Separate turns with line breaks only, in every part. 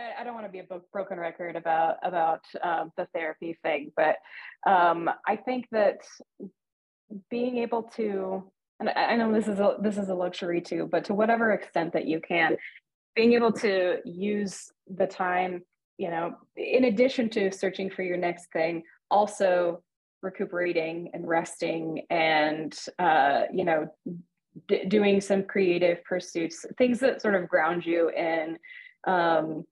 I, I don't want to be a broken record about about um, the therapy thing, but um, I think that being able to, and I know this is a this is a luxury too, but to whatever extent that you can, being able to use the time, you know, in addition to searching for your next thing, also recuperating and resting and uh, you know d- doing some creative pursuits things that sort of ground you in um,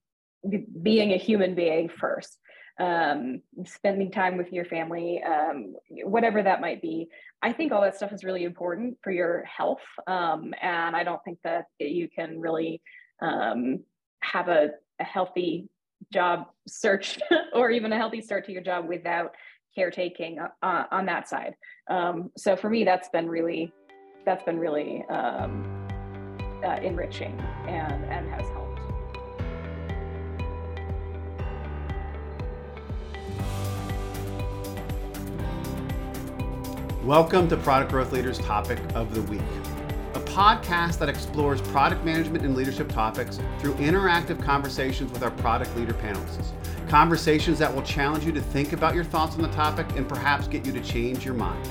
being a human being first um, spending time with your family um, whatever that might be i think all that stuff is really important for your health um, and i don't think that you can really um, have a, a healthy job search or even a healthy start to your job without caretaking uh, on that side. Um, so for me, that's been really, that's been really um, uh, enriching and, and has helped.
Welcome to Product Growth Leaders Topic of the Week, a podcast that explores product management and leadership topics through interactive conversations with our product leader panelists. Conversations that will challenge you to think about your thoughts on the topic and perhaps get you to change your mind.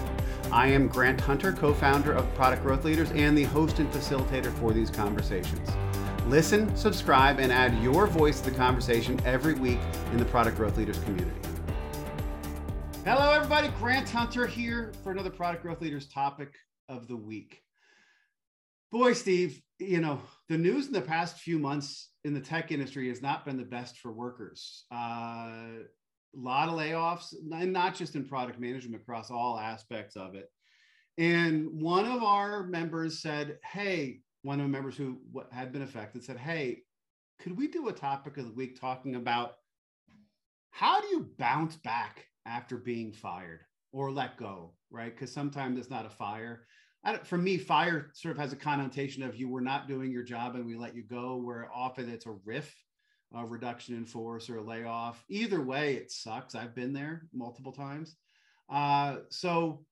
I am Grant Hunter, co founder of Product Growth Leaders and the host and facilitator for these conversations. Listen, subscribe, and add your voice to the conversation every week in the Product Growth Leaders community. Hello, everybody. Grant Hunter here for another Product Growth Leaders topic of the week. Boy, Steve, you know, the news in the past few months in the tech industry has not been the best for workers. Uh, a lot of layoffs, and not just in product management, across all aspects of it. And one of our members said, Hey, one of the members who had been affected said, Hey, could we do a topic of the week talking about how do you bounce back after being fired or let go, right? Because sometimes it's not a fire for me, fire sort of has a connotation of you were not doing your job and we let you go, where often it's a RIF, a reduction in force or a layoff. Either way, it sucks. I've been there multiple times. Uh, so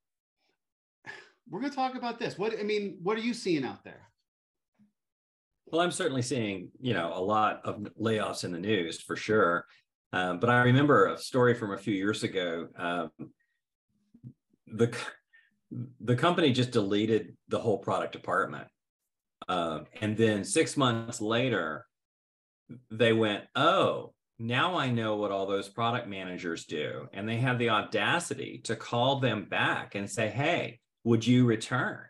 we're going to talk about this. What I mean, what are you seeing out there?
Well, I'm certainly seeing, you know, a lot of layoffs in the news for sure. Um, but I remember a story from a few years ago. Um, the the company just deleted the whole product department. Uh, and then six months later, they went, oh, now I know what all those product managers do. And they have the audacity to call them back and say, hey, would you return?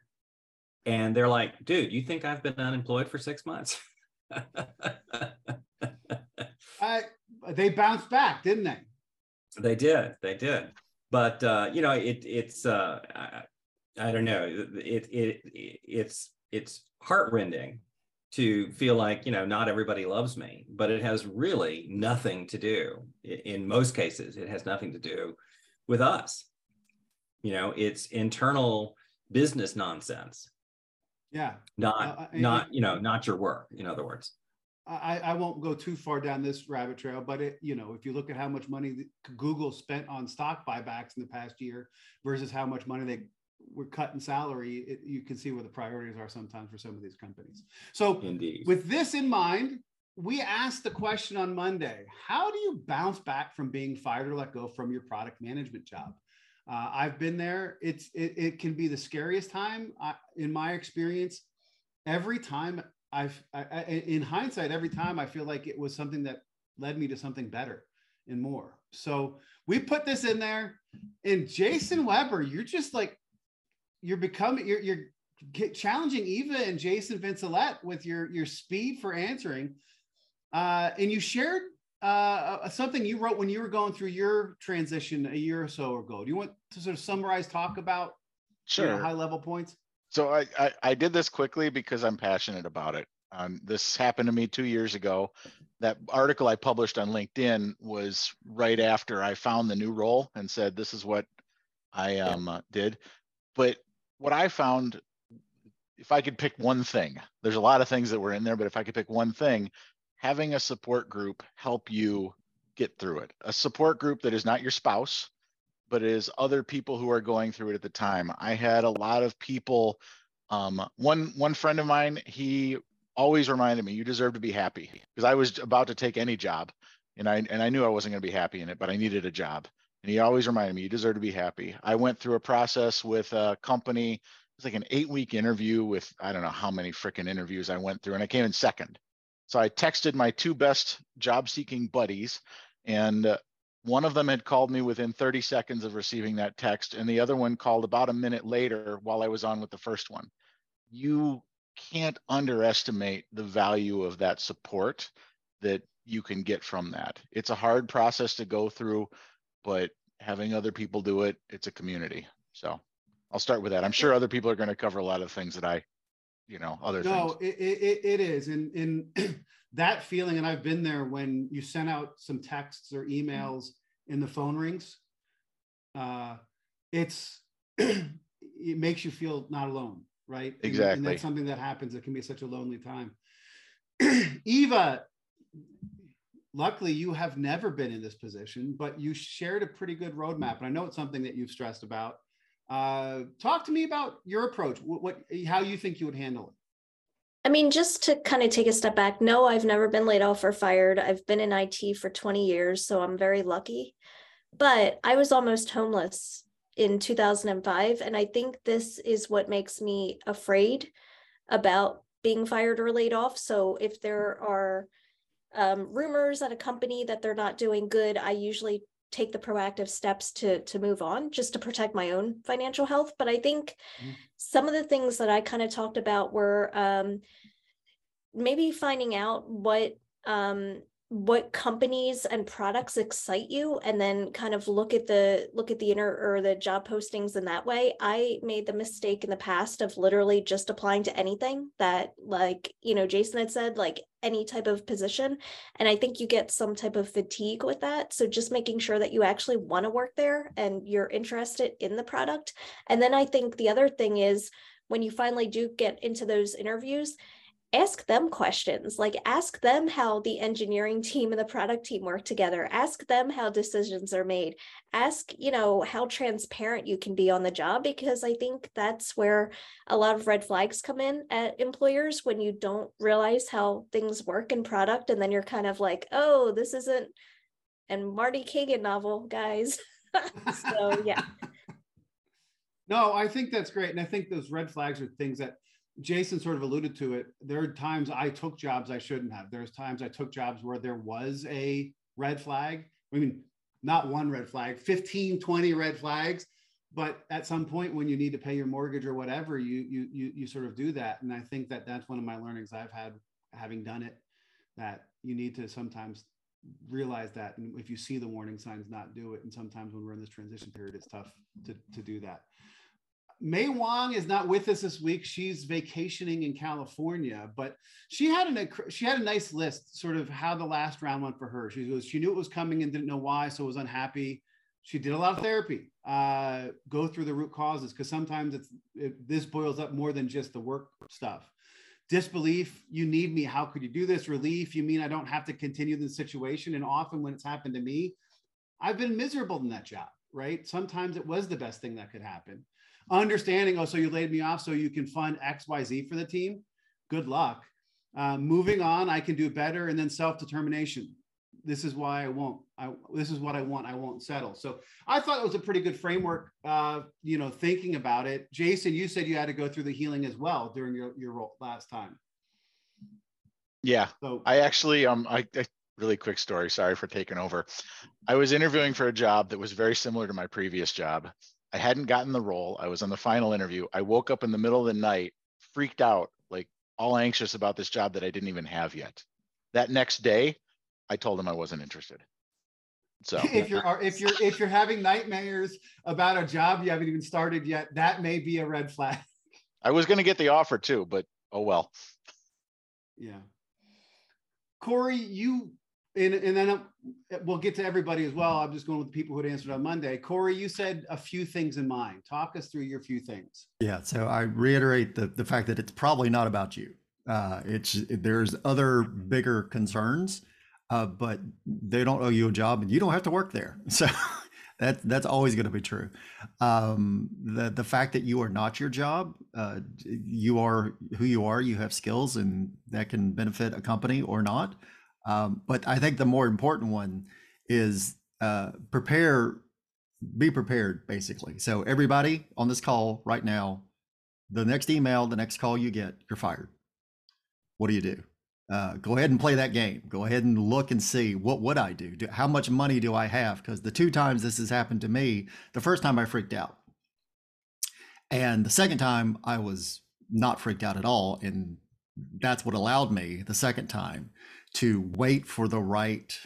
And they're like, dude, you think I've been unemployed for six months?
I, they bounced back, didn't they?
They did. They did but uh, you know, it it's uh, I, I don't know, it it it's it's heartrending to feel like you know not everybody loves me, but it has really nothing to do. In most cases, it has nothing to do with us. You know, it's internal business nonsense.
Yeah.
Not uh, not you know not your work. In other words.
I, I won't go too far down this rabbit trail, but it, you know, if you look at how much money Google spent on stock buybacks in the past year versus how much money they were cutting salary, it, you can see where the priorities are sometimes for some of these companies. So,
Indeed.
with this in mind, we asked the question on Monday: How do you bounce back from being fired or let go from your product management job? Uh, I've been there. It's it, it can be the scariest time I, in my experience. Every time I've I, I, in hindsight, every time I feel like it was something that led me to something better and more. So we put this in there. And Jason Weber, you're just like you're becoming you're you're challenging Eva and Jason Vincelette with your your speed for answering. Uh, and you shared uh, something you wrote when you were going through your transition a year or so ago. Do you want to sort of summarize, talk about
sure.
You know, high level points?
So I, I, I did this quickly because I'm passionate about it. Um, this happened to me two years ago. That article I published on LinkedIn was right after I found the new role and said this is what I um, uh, did. But what I found, if I could pick one thing, there's a lot of things that were in there, but if I could pick one thing, having a support group help you get through it. A support group that is not your spouse, but it is other people who are going through it at the time. I had a lot of people. Um, one one friend of mine, he always reminded me, you deserve to be happy because I was about to take any job and I, and I knew I wasn't going to be happy in it, but I needed a job. And he always reminded me, you deserve to be happy. I went through a process with a company. It was like an eight week interview with, I don't know how many freaking interviews I went through and I came in second. So I texted my two best job seeking buddies and one of them had called me within 30 seconds of receiving that text, and the other one called about a minute later while I was on with the first one. You can't underestimate the value of that support that you can get from that. It's a hard process to go through, but having other people do it, it's a community. So I'll start with that. I'm sure other people are going to cover a lot of things that I, you know, other
no,
things.
it, it, it is. And, and that feeling, and I've been there when you send out some texts or emails and the phone rings, uh, it's, it makes you feel not alone, right? And- And
Exactly.
that's something that happens. It can be such a lonely time. Eva, luckily you have never been in this position, but you shared a pretty good roadmap. And I know it's something that you've stressed about. Uh, talk to me about your approach, what, what, how you think you would handle it.
I mean, just to kind of take a step back, no, I've never been laid off or fired. I've been in IT for 20 years, so I'm very lucky. But I was almost homeless in 2005. And I think this is what makes me afraid about being fired or laid off. So if there are um, rumors at a company that they're not doing good, I usually take the proactive steps to to move on just to protect my own financial health but i think
Mhm.
some of the things that i kind of talked about were um, maybe finding out what um, what companies and products excite you and then kind of look at the look at the inner or the job postings in that way. I made the mistake in the past of literally just applying to anything that like you know jason had said like any type of position. And i think you get some type of fatigue with that. So just making sure that you actually want to work there and you're interested in the product. And then i think the other thing is when you finally do get into those interviews ask them questions like ask them how the engineering team and the product team work together. Ask them how decisions are made. Ask you know how transparent you can be on the job because i think that's where a lot of red flags come in at employers when you don't realize how things work in product and then you're kind of like oh this isn't and marty cagan novel guys. So yeah.
No, I think that's great. And I think those red flags are things that Jason sort of alluded to it. There are times I took jobs I shouldn't have. There's times I took jobs where there was a red flag. I mean, not one red flag, 15, 20 red flags. But at some point when you need to pay your mortgage or whatever, you you you you sort of do that. And I think that that's one of my learnings I've had having done it, that you need to sometimes realize that. And if you see the warning signs, not do it. And sometimes when we're in this transition period, it's tough to, to do that. Mei Wong is not with us this week. She's vacationing in California, but she had an she had a nice list, sort of how the last round went for her. She was she knew it was coming and didn't know why, so was unhappy. She did a lot of therapy, uh, go through the root causes because sometimes it's it, this boils up more than just the work stuff. Disbelief, you need me. How could you do this? Relief, you mean I don't have to continue the situation? And often when it's happened to me, I've been miserable in that job, right? Sometimes it was the best thing that could happen understanding oh so you laid me off so you can fund xyz for the team good luck uh, moving on i can do better and then self-determination this is why i won't i this is what i want i won't settle so i thought it was a pretty good framework uh, you know thinking about it jason you said you had to go through the healing as well during your, your role last time
Yeah,
so
I actually, um, I, I really quick story. Sorry for taking over. I was interviewing for a job that was very similar to my previous job. I hadn't gotten the role. I was on the final interview. I woke up in the middle of the night, freaked out, like all anxious about this job that I didn't even have yet. That next day, I told him I wasn't interested. So
if you're if you're if you're having nightmares about a job you haven't even started yet that may be a red flag
I was going to get the offer too, but oh well.
Yeah. Cory, you and, and then uh, we'll get to everybody as well. I'm just going with the people who had answered on Monday. Cory, you said a few things in mind. Talk us through your few things.
Yeah. So I reiterate the, the fact that it's probably not about you. Uh, it's there's other bigger concerns, uh, but they don't owe you a job and you don't have to work there. So that that's always going to be true. Um, the the fact that you are not your job, uh, you are who you are. You have skills, and that can benefit a company or not. Um, but I think the more important one is uh, prepare, be prepared. Basically, so everybody on this call right now, the next email, the next call you get, you're fired. What do you do? uh, go ahead and play that game. Go ahead and look and see what would I do? do how much money do I have? Because the two times this has happened to me, the first time I freaked out, and the second time I was not freaked out at all, and that's what allowed me the second time to wait for the right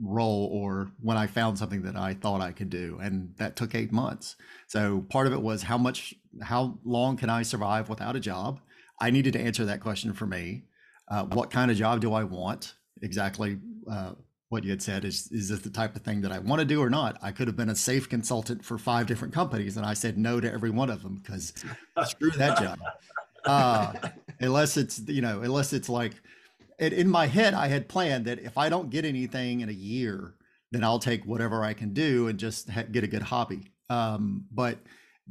role or when I found something that I thought I could do, and that took eight months. So part of it was how much, how long can I survive without a job? I needed to answer that question for me uh, what kind of job do I want? Exactly uh, what you had said is is this the type of thing that I want to do or not? I could have been a safe consultant for five different companies, and I said no to every one of them because screw that job. Uh, unless it's you know, unless it's like, it, in my head, I had planned that if I don't get anything in a year, then I'll take whatever I can do and just ha- get a good hobby. Um, but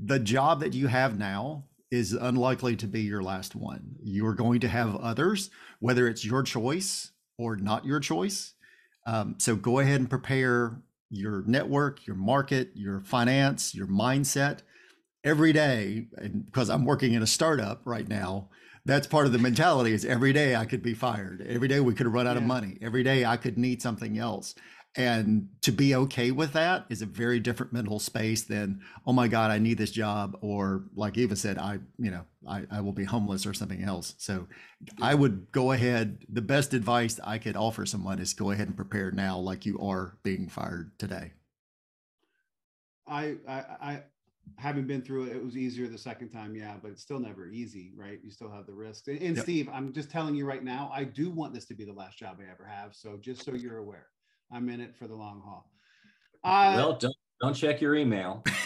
the job that you have now is unlikely to be your last one. You're going to have others, whether it's your choice or not your choice. Um, so go ahead and prepare your network, your market, your finance, your mindset every day. Because I'm working in a startup right now, that's part of the mentality is every day I could be fired. Every day we could run out yeah. of money. Every day I could need something else and to be okay with that is a very different mental space than oh my god i need this job or like eva said i you know i, I will be homeless or something else so i would go ahead the best advice i could offer someone is go ahead and prepare now like you are being fired today
i i, I having been through it, it was easier the second time, yeah, but it's still never easy, right? You still have the risk. And, and yep. Steve, I'm just telling you right now, I do want this to be the last job I ever have. So just so you're aware. I'm in it for the long haul.
Uh, well, don't don't check your email.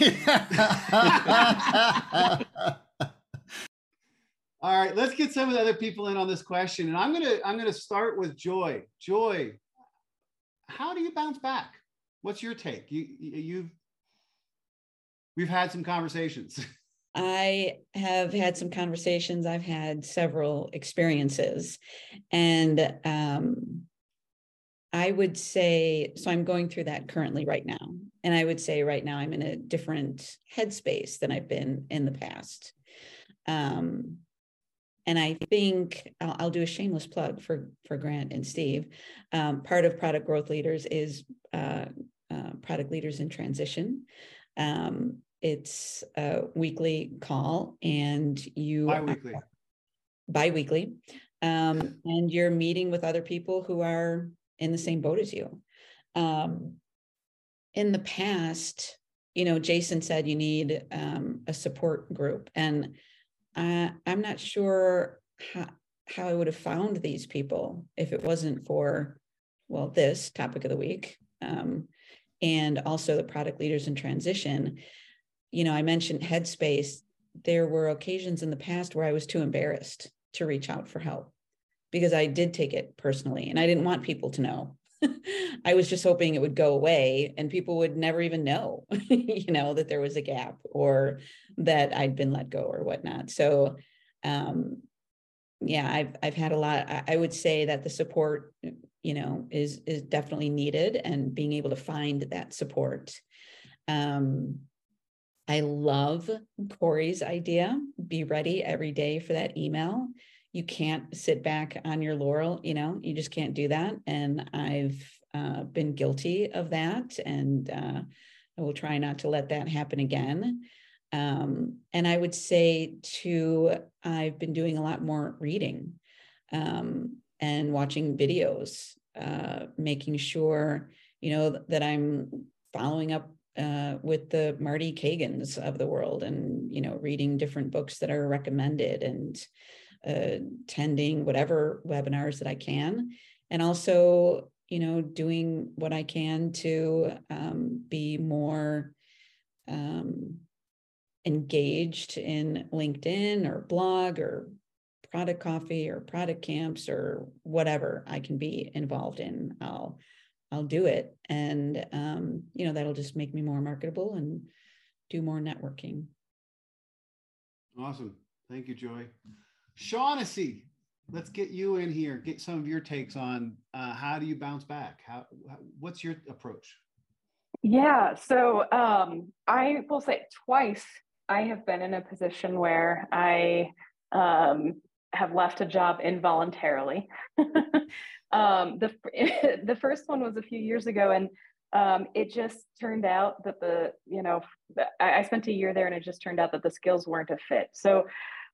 All right, let's get some of the other people in on this question, and I'm gonna I'm gonna start with Joy. Joy, how do you bounce back? What's your take? You you've we've had some conversations.
I have had some conversations. I've had several experiences, and um, I would say, so I'm going through that currently right now. And I would say right now I'm in a different headspace than I've been in the past. Um, and I think I'll, I'll, do a shameless plug for, for Grant and Steve. Um, part of Product Growth Leaders is uh, uh, Product Leaders in Transition. Um, it's a weekly call and you
bi-weekly.
bi-weekly um, and you're meeting with other people who are in the same boat as you. Um, in the past, you know, Jason said you need um, a support group, and I, I'm not sure how how I would have found these people if it wasn't for, well, this topic of the week, um, and also the product leaders in transition. You know, I mentioned Headspace. There were occasions in the past where I was too embarrassed to reach out for help because I did take it personally and I didn't want people to know. I was just hoping it would go away and people would never even know, you know, that there was a gap or that I'd been let go or whatnot. So, um, yeah, I've I've had a lot. I would say that the support, you know, is is definitely needed, and being able to find that support. Um, I love Cory's idea. Be ready every day for that email. You can't sit back on your laurel you know you just can't do that. And i've uh, been guilty of that and uh, i will try not to let that happen again. Um, and i would say too i've been doing a lot more reading um, and watching videos uh, making sure you know that i'm following up uh, with the Marty Cagans of the world and you know reading different books that are recommended and attending whatever webinars that I can, and also, you know, doing what I can to um, be more um, engaged in LinkedIn or blog or product coffee or product camps or whatever I can be involved in. I'll I'll do it. And, um, you know, that'll just make me more marketable and do more networking.
Awesome. Thank you, Joy. Shaughnessy, let's get you in here. Get some of your takes on uh, how do you bounce back? How, what's your approach?
Yeah. So um, I will say twice I have been in a position where I um, have left a job involuntarily. um, the the first one was a few years ago, and um, it just turned out that the you know I, I spent a year there, and it just turned out that the skills weren't a fit. So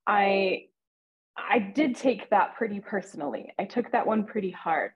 I I did take that pretty personally. I took that one pretty hard.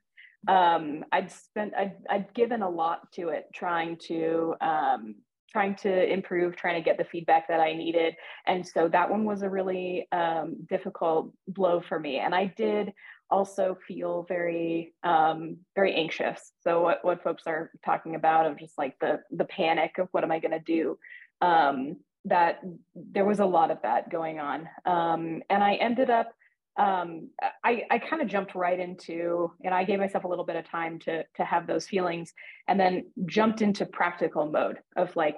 Um, I'd spent I'd, I'd given a lot to it, trying to um, trying to improve, trying to get the feedback that I needed. And so that one was a really um, difficult blow for me. And I did also feel very, um, very anxious. So what, what folks are talking about of just like the, the panic of what am I going to do? Um, that there was a lot of that going on. Um, and I ended up, um, I, I kind of jumped right into, and I gave myself a little bit of time to to have those feelings, and then jumped into practical mode of like,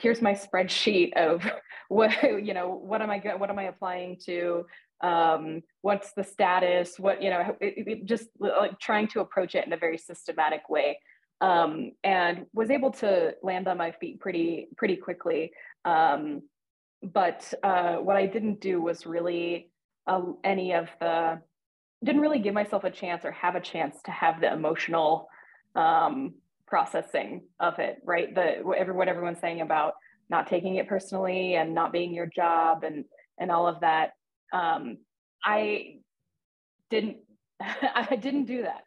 here's my spreadsheet of what you know, what am I what am I applying to, um, what's the status, what you know, it, it just like trying to approach it in a very systematic way, um, and was able to land on my feet pretty pretty quickly. Um, but uh, what I didn't do was really uh, any of the didn't really give myself a chance or have a chance to have the emotional um, processing of it right? The what everyone's saying about not taking it personally and not being your job and and all of that um, i didn't i didn't do that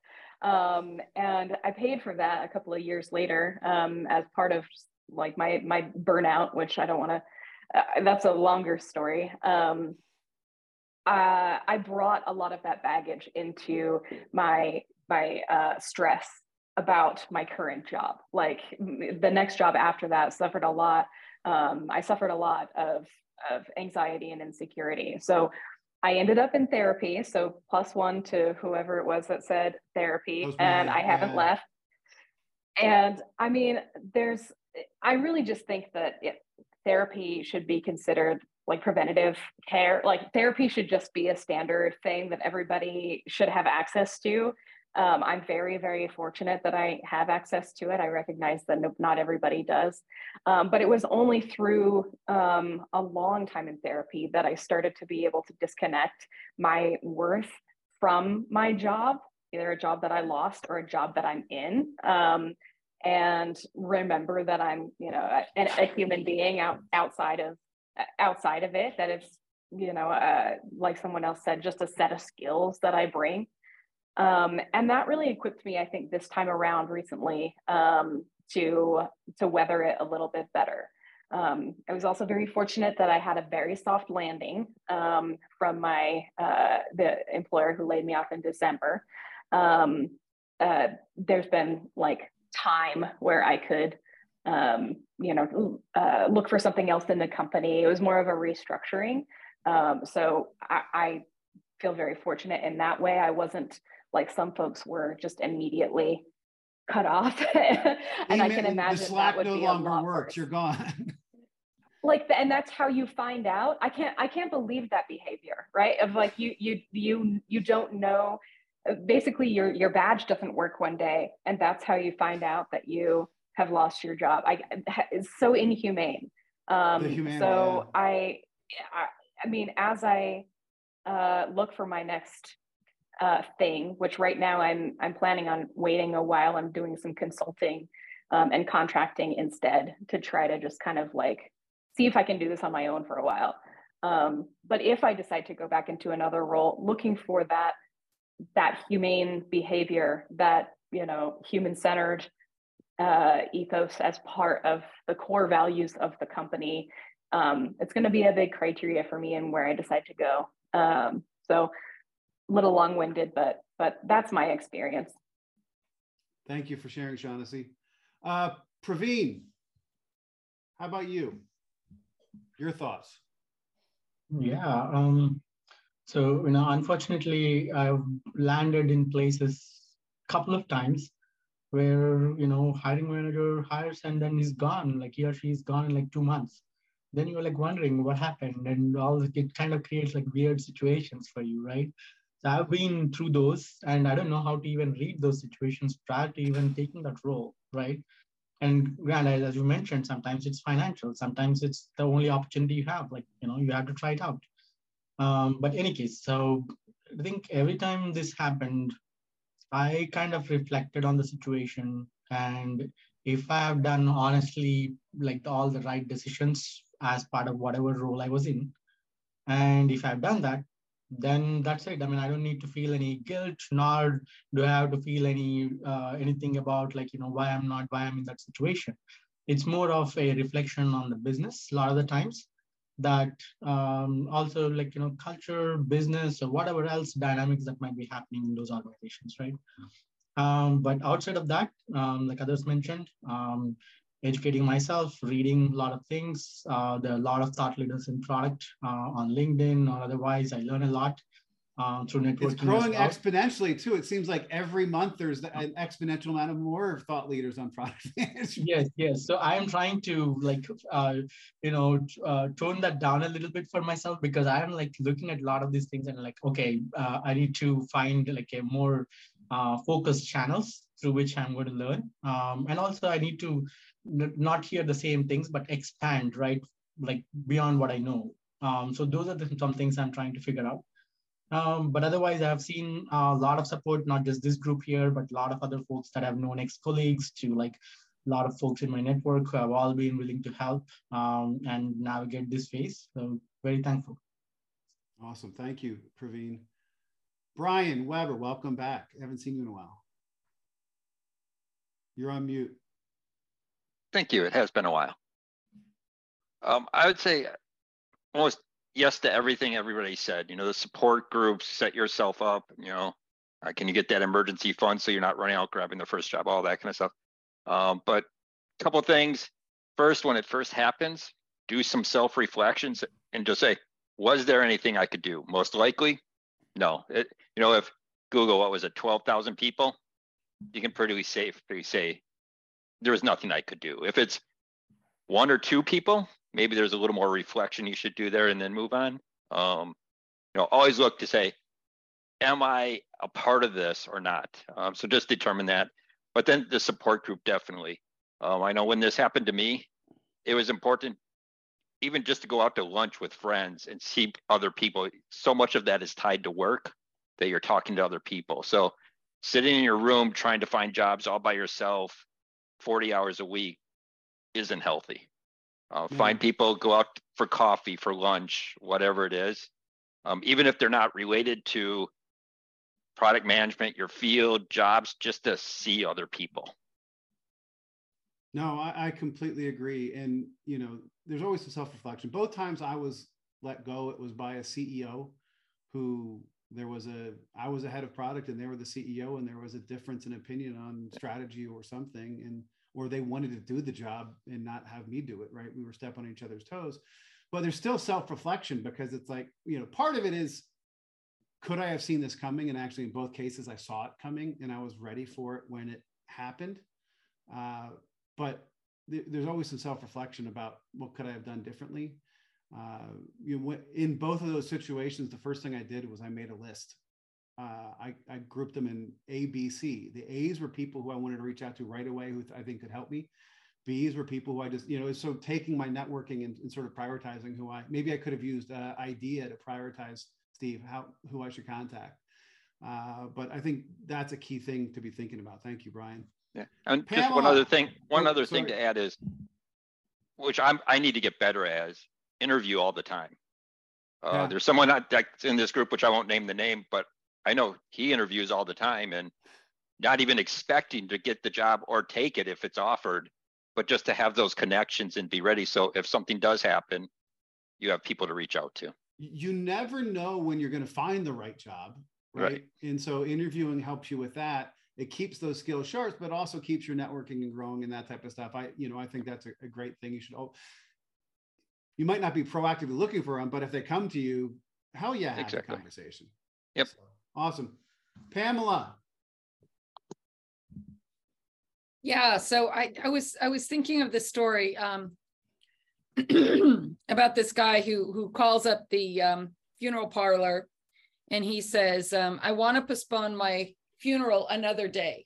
um, and i paid for that a couple of years later um, as part of like my my burnout which i don't want to uh, that's a longer story um, uh, I brought a lot of that baggage into my my uh, stress about my current job. Like the next job after that suffered a lot. Um, I suffered a lot of of anxiety and insecurity. So I ended up in therapy. So plus one to whoever it was that said therapy, and I haven't yeah. left. And I mean, there's. I really just think that it, therapy should be considered like preventative care like therapy should just be a standard thing that everybody should have access to um, i'm very very fortunate that i have access to it. I recognize that no, not everybody does. Um, but it was only through um, a long time in therapy that i started to be able to disconnect my worth from my job either a job that i lost or a job that i'm in. Um, and remember that i'm you know a, a human being out, outside of outside of it that it's you know uh, like someone else said just a set of skills that i bring um, and that really equipped me i think this time around recently um, to to weather it a little bit better um, i was also very fortunate that i had a very soft landing um, from my uh, the employer who laid me off in december um, uh, there's been like time where i could um, you know, uh, look for something else in the company. It was more of a restructuring. Um, so I, I, feel very fortunate in that way. I wasn't like some folks were just immediately cut off. and Amen. I can imagine that.
the Slack that would no be longer works. Worse. You're gone.
like the, and that's how you find out. I can't I can't believe that behavior, right? Of like you you you you don't know basically your your badge doesn't work one day and that's how you find out that you have lost your job. I it's so inhumane. Um, so yeah. I, I, I mean, as I uh, look for my next uh, thing, which right now I'm I'm planning on waiting a while. I'm doing some consulting um, and contracting instead to try to just kind of like see if I can do this on my own for a while. Um, but if I decide to go back into another role, looking for that that humane behavior, that you know human centered uh, ethos as part of the core values of the company, um, it's going to be a big criteria for me and where I decide to go. Um, so, little long-winded, but but that's my experience.
Thank you for sharing, Shaughnessy. Uh, Pravin, how about you? Your thoughts?
Yeah. Um, so you know, unfortunately, I've landed in places a couple of times where you know hiring manager hires and then he's gone, like he or she's gone in like two months. Then you're like wondering what happened, and all it kind of creates like weird situations for you, right? So I've been through those, and I don't know how to even read those situations prior to even taking that role, right? And granted, as you mentioned, sometimes it's financial, sometimes it's the only opportunity you have. Like you know, you have to try it out. Um, but any case, so I think every time this happened, I kind of reflected on the situation and if I have done honestly like all the right decisions as part of whatever role I was in, and if I've done that, then that's it. I mean, I don't need to feel any guilt, nor do I have to feel any uh, anything about like you know why I'm not why I'm in that situation. It's more of a reflection on the business a lot of the times, that um, also like you know culture business or whatever else dynamics that might be happening in those organizations right um, but outside of that um, like others mentioned um, educating myself reading a lot of things uh, there are a lot of thought leaders in product uh, on linkedin or otherwise i learn a lot um, through networking.
It's growing well. exponentially too. It seems like every month there's an exponential amount of more thought leaders on product management.
Yes, yes. So I am trying to like, uh, you know, uh, tone that down a little bit for myself because I am like looking at a lot of these things and like, okay, uh, I need to find like a more uh, focused channels through which I'm going to learn. Um, and also I need to not hear the same things, but expand, right? Like beyond what I know. Um, so those are the, some things I'm trying to figure out. Um, but otherwise, I've seen a lot of support, not just this group here, but a lot of other folks that I've known ex-colleagues to like a lot of folks in my network who have all been willing to help um, and navigate this phase. So very thankful.
Awesome. Thank you, Pravin. Brian Weber, welcome back. I haven't seen you in a while. You're on mute.
Thank you. It has been a while. Um, I would say almost yes to everything everybody said. You know, the support groups, set yourself up. You know, uh, can you get that emergency fund so you're not running out grabbing the first job, all that kind of stuff. Um, but a couple things. First, when it first happens, do some self reflections and just say, was there anything I could do? Most likely, no. It, you know, if Google, what was it, 12,000 people, you can pretty safely say there was nothing I could do. If it's one or two people, maybe there's a little more reflection you should do there and then move on. Um, you know, always look to say, am I a part of this or not? Um, so just determine that. But then the support group definitely. Um, I know when this happened to me, it was important even just to go out to lunch with friends and see other people. So much of that is tied to work that you're talking to other people. So sitting in your room trying to find jobs all by yourself 40 hours a week isn't healthy. Uh, mm. Find people, go out for coffee, for lunch, whatever it is. Um, even if they're not related to product management, your field, jobs, just to see other people.
No, I, I completely agree. And, you know, there's always some self reflection. Both times I was let go, it was by a CEO who there was a I was a head of product and they were the CEO and there was a difference in opinion on strategy or something. And or they wanted to do the job and not have me do it, right? We were stepping on each other's toes. But there's still self-reflection because it's like, you know, part of it is could I have seen this coming? And actually, in both cases, I saw it coming and I was ready for it when it happened. Uh, but th- there's always some self-reflection about what could I have done differently. Uh, you know, in both of those situations, the first thing I did was I made a list uh, I, I grouped them in A, B, C. The A's were people who I wanted to reach out to right away, who I think could help me. B's were people who I just, you know, so taking my networking and, and sort of prioritizing who I, maybe I could have used uh, idea to prioritize Steve, how, who I should contact. Uh, but I think that's a key thing to be thinking about. Thank you, Brian.
Yeah. And Pamela. just one other thing, one oh, other sorry. thing to add is, which I'm, I need to get better as interview all the time. Uh, yeah. There's someone that's in this group, which I won't name the name, but I know he interviews all the time and not even expecting to get the job or take it if it's offered, but just to have those connections and be ready. So if something does happen, you have people to reach out to.
You never know when you're going to find the right job. Right? right. And so interviewing helps you with that. It keeps those skills sharp, but also keeps your networking and growing and that type of stuff. I, you know, I think that's a, a great thing. You should, you might not be proactively looking for them, but if they come to you, hell yeah, have exactly. a conversation.
Yep. So.
Awesome. Pamela.
Yeah, so I, I was I was thinking of this story um, about this guy who who calls up the um, funeral parlor and he says, um, "I want to postpone my funeral another day,"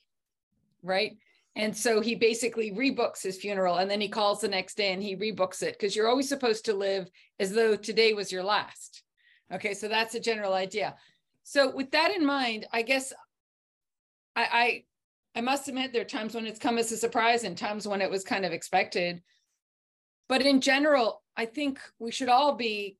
right? And so he basically rebooks his funeral and then he calls the next day and he rebooks it because you're always supposed to live as though today was your last. Okay, so that's a general idea. So with that in mind, I guess I, I I must admit there are times when it's come as a surprise and times when it was kind of expected. But in general, I think we should all be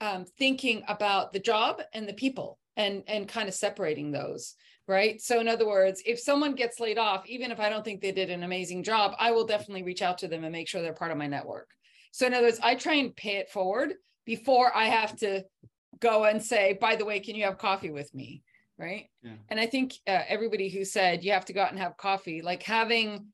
um, thinking about the job and the people and and kind of separating those, right? So in other words, if someone gets laid off, even if I don't think they did an amazing job, I will definitely reach out to them and make sure they're part of my network. So in other words, I try and pay it forward before I have to go and say, by the way, can you have coffee with me? right?
Yeah.
And I think uh, everybody who said you have to go out and have coffee, like having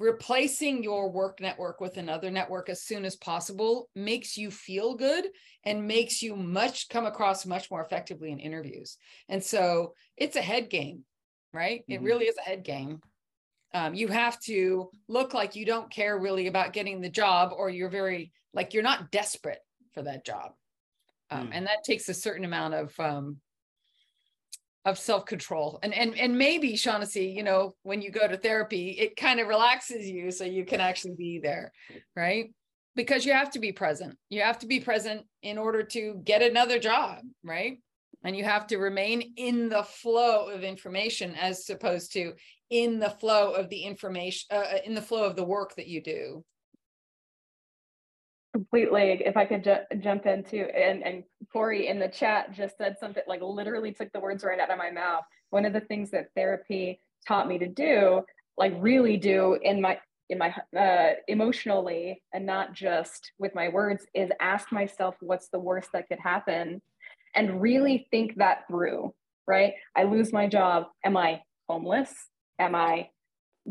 replacing your work network with another network as soon as possible makes you feel good and makes you much come across much more effectively in interviews. And so it's a head game, right? It
Mhm.
really is a head game. Um, you have to look like you don't care really about getting the job or you're very like you're not desperate for that job. Um,
Mm.
And that takes a certain amount of um, of self-control. And and and maybe shaughnessy you know when you go to therapy it kind of relaxes you so you can actually be there right? Because you have to be present. You have to be present in order to get another job right? And you have to remain in the flow of information as opposed to in the flow of the information uh, in the flow of the work that you do
completely if i could ju- jump into and and cory in the chat just said something like literally took the words right out of my mouth. One of the things that therapy taught me to do like really do in my in my uh, emotionally and not just with my words is ask myself what's the worst that could happen and really think that through right? I lose my job. Am i homeless? Am i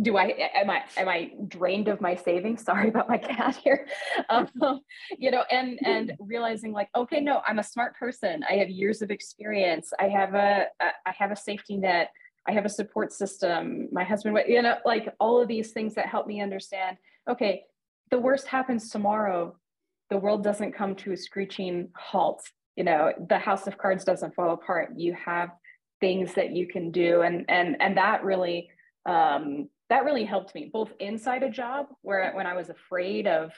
do I am I am I drained of my savings? Sorry about my cat here. Um, you know, and and realizing like, okay, no, I'm a smart person. I have years of experience. I have a I have a safety net. I have a support system. My husband, you know, like all of these things that help me understand. Okay, the worst happens tomorrow. The world doesn't come to a screeching halt. You know, the house of cards doesn't fall apart. You have things that you can do, and and and that really um, that really helped me both inside a job where when I was afraid of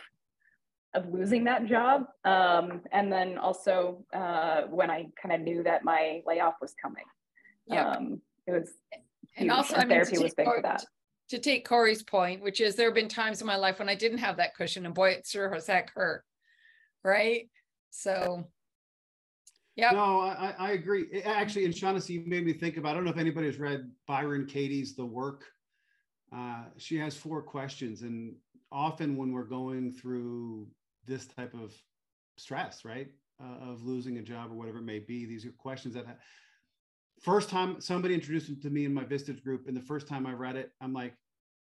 of losing that job, um, and then also uh, when I kind of knew that my layoff was coming.
Yep.
Um, it was
and
huge,
also
and
I mean,
therapy was big for that.
to take Cory's point, which is there have been times in my life when I didn't have that cushion, and boy, it sure has that hurt, right? So, yeah,
No, I, I- agree. Actually, and Shaughnessy, you made me think about, I don't know if anybody has read Byron Katie's The Work. Uh, she has four questions. And often when we're going through this type of stress, right, uh, of losing a job or whatever it may be, these are questions that ha- first time somebody introduced them to me in my Vistage group, and the first time I read it, I'm like,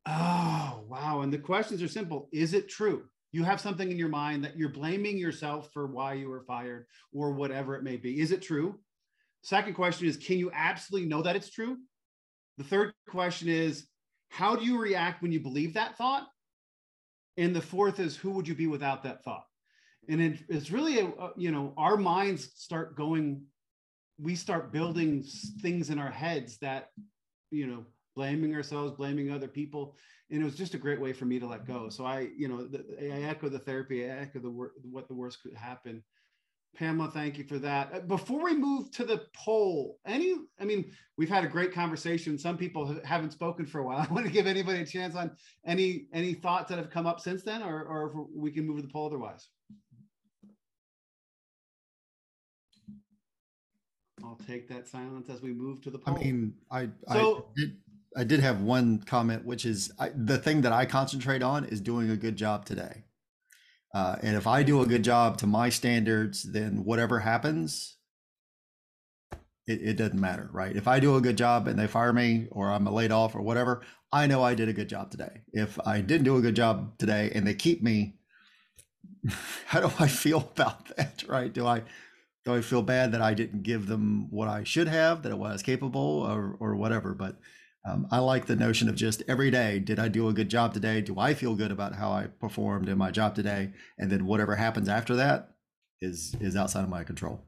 oh, wow. And the questions are simple. Is it true? You have something in your mind that you're blaming yourself for why you were fired or whatever it may be. Is it true? Second question is Can you absolutely know that it's true? The third question is How do you react when you believe that thought? And the fourth is Who would you be without that thought? And it, it's really, a, a- you know, our minds start going, we start building things in our heads that, you know, blaming ourselves, blaming other people. And it was just a great way for me to let go. So I, you know, the, I echo the therapy, I echo the wor- what the worst could happen. Pamela, thank you for that. Uh, Before we move to the poll, any, I mean, we've had a great conversation. Some people ha- haven't spoken for a while. I want to give anybody a chance on any any thoughts that have come up since then, or or if we can move to the poll otherwise. I'll take that silence as we move to the poll.
I mean, I,
So-
I did, I did have one comment, which is I, the thing that I concentrate on is doing a good job today. Uh, and if I do a good job to my standards, then whatever happens, it, it doesn't matter, right? If I do a good job and they fire me or I'm laid off or whatever, I know I did a good job today. If I didn't do a good job today and they keep me, how do I feel about that, right? Do I do I feel bad that I didn't give them what I should have, that I was capable or or whatever? But Um, I like the notion of just every day, did I do a good job today? Do I feel good about how I performed in my job today? And then whatever happens after that is is outside of my control.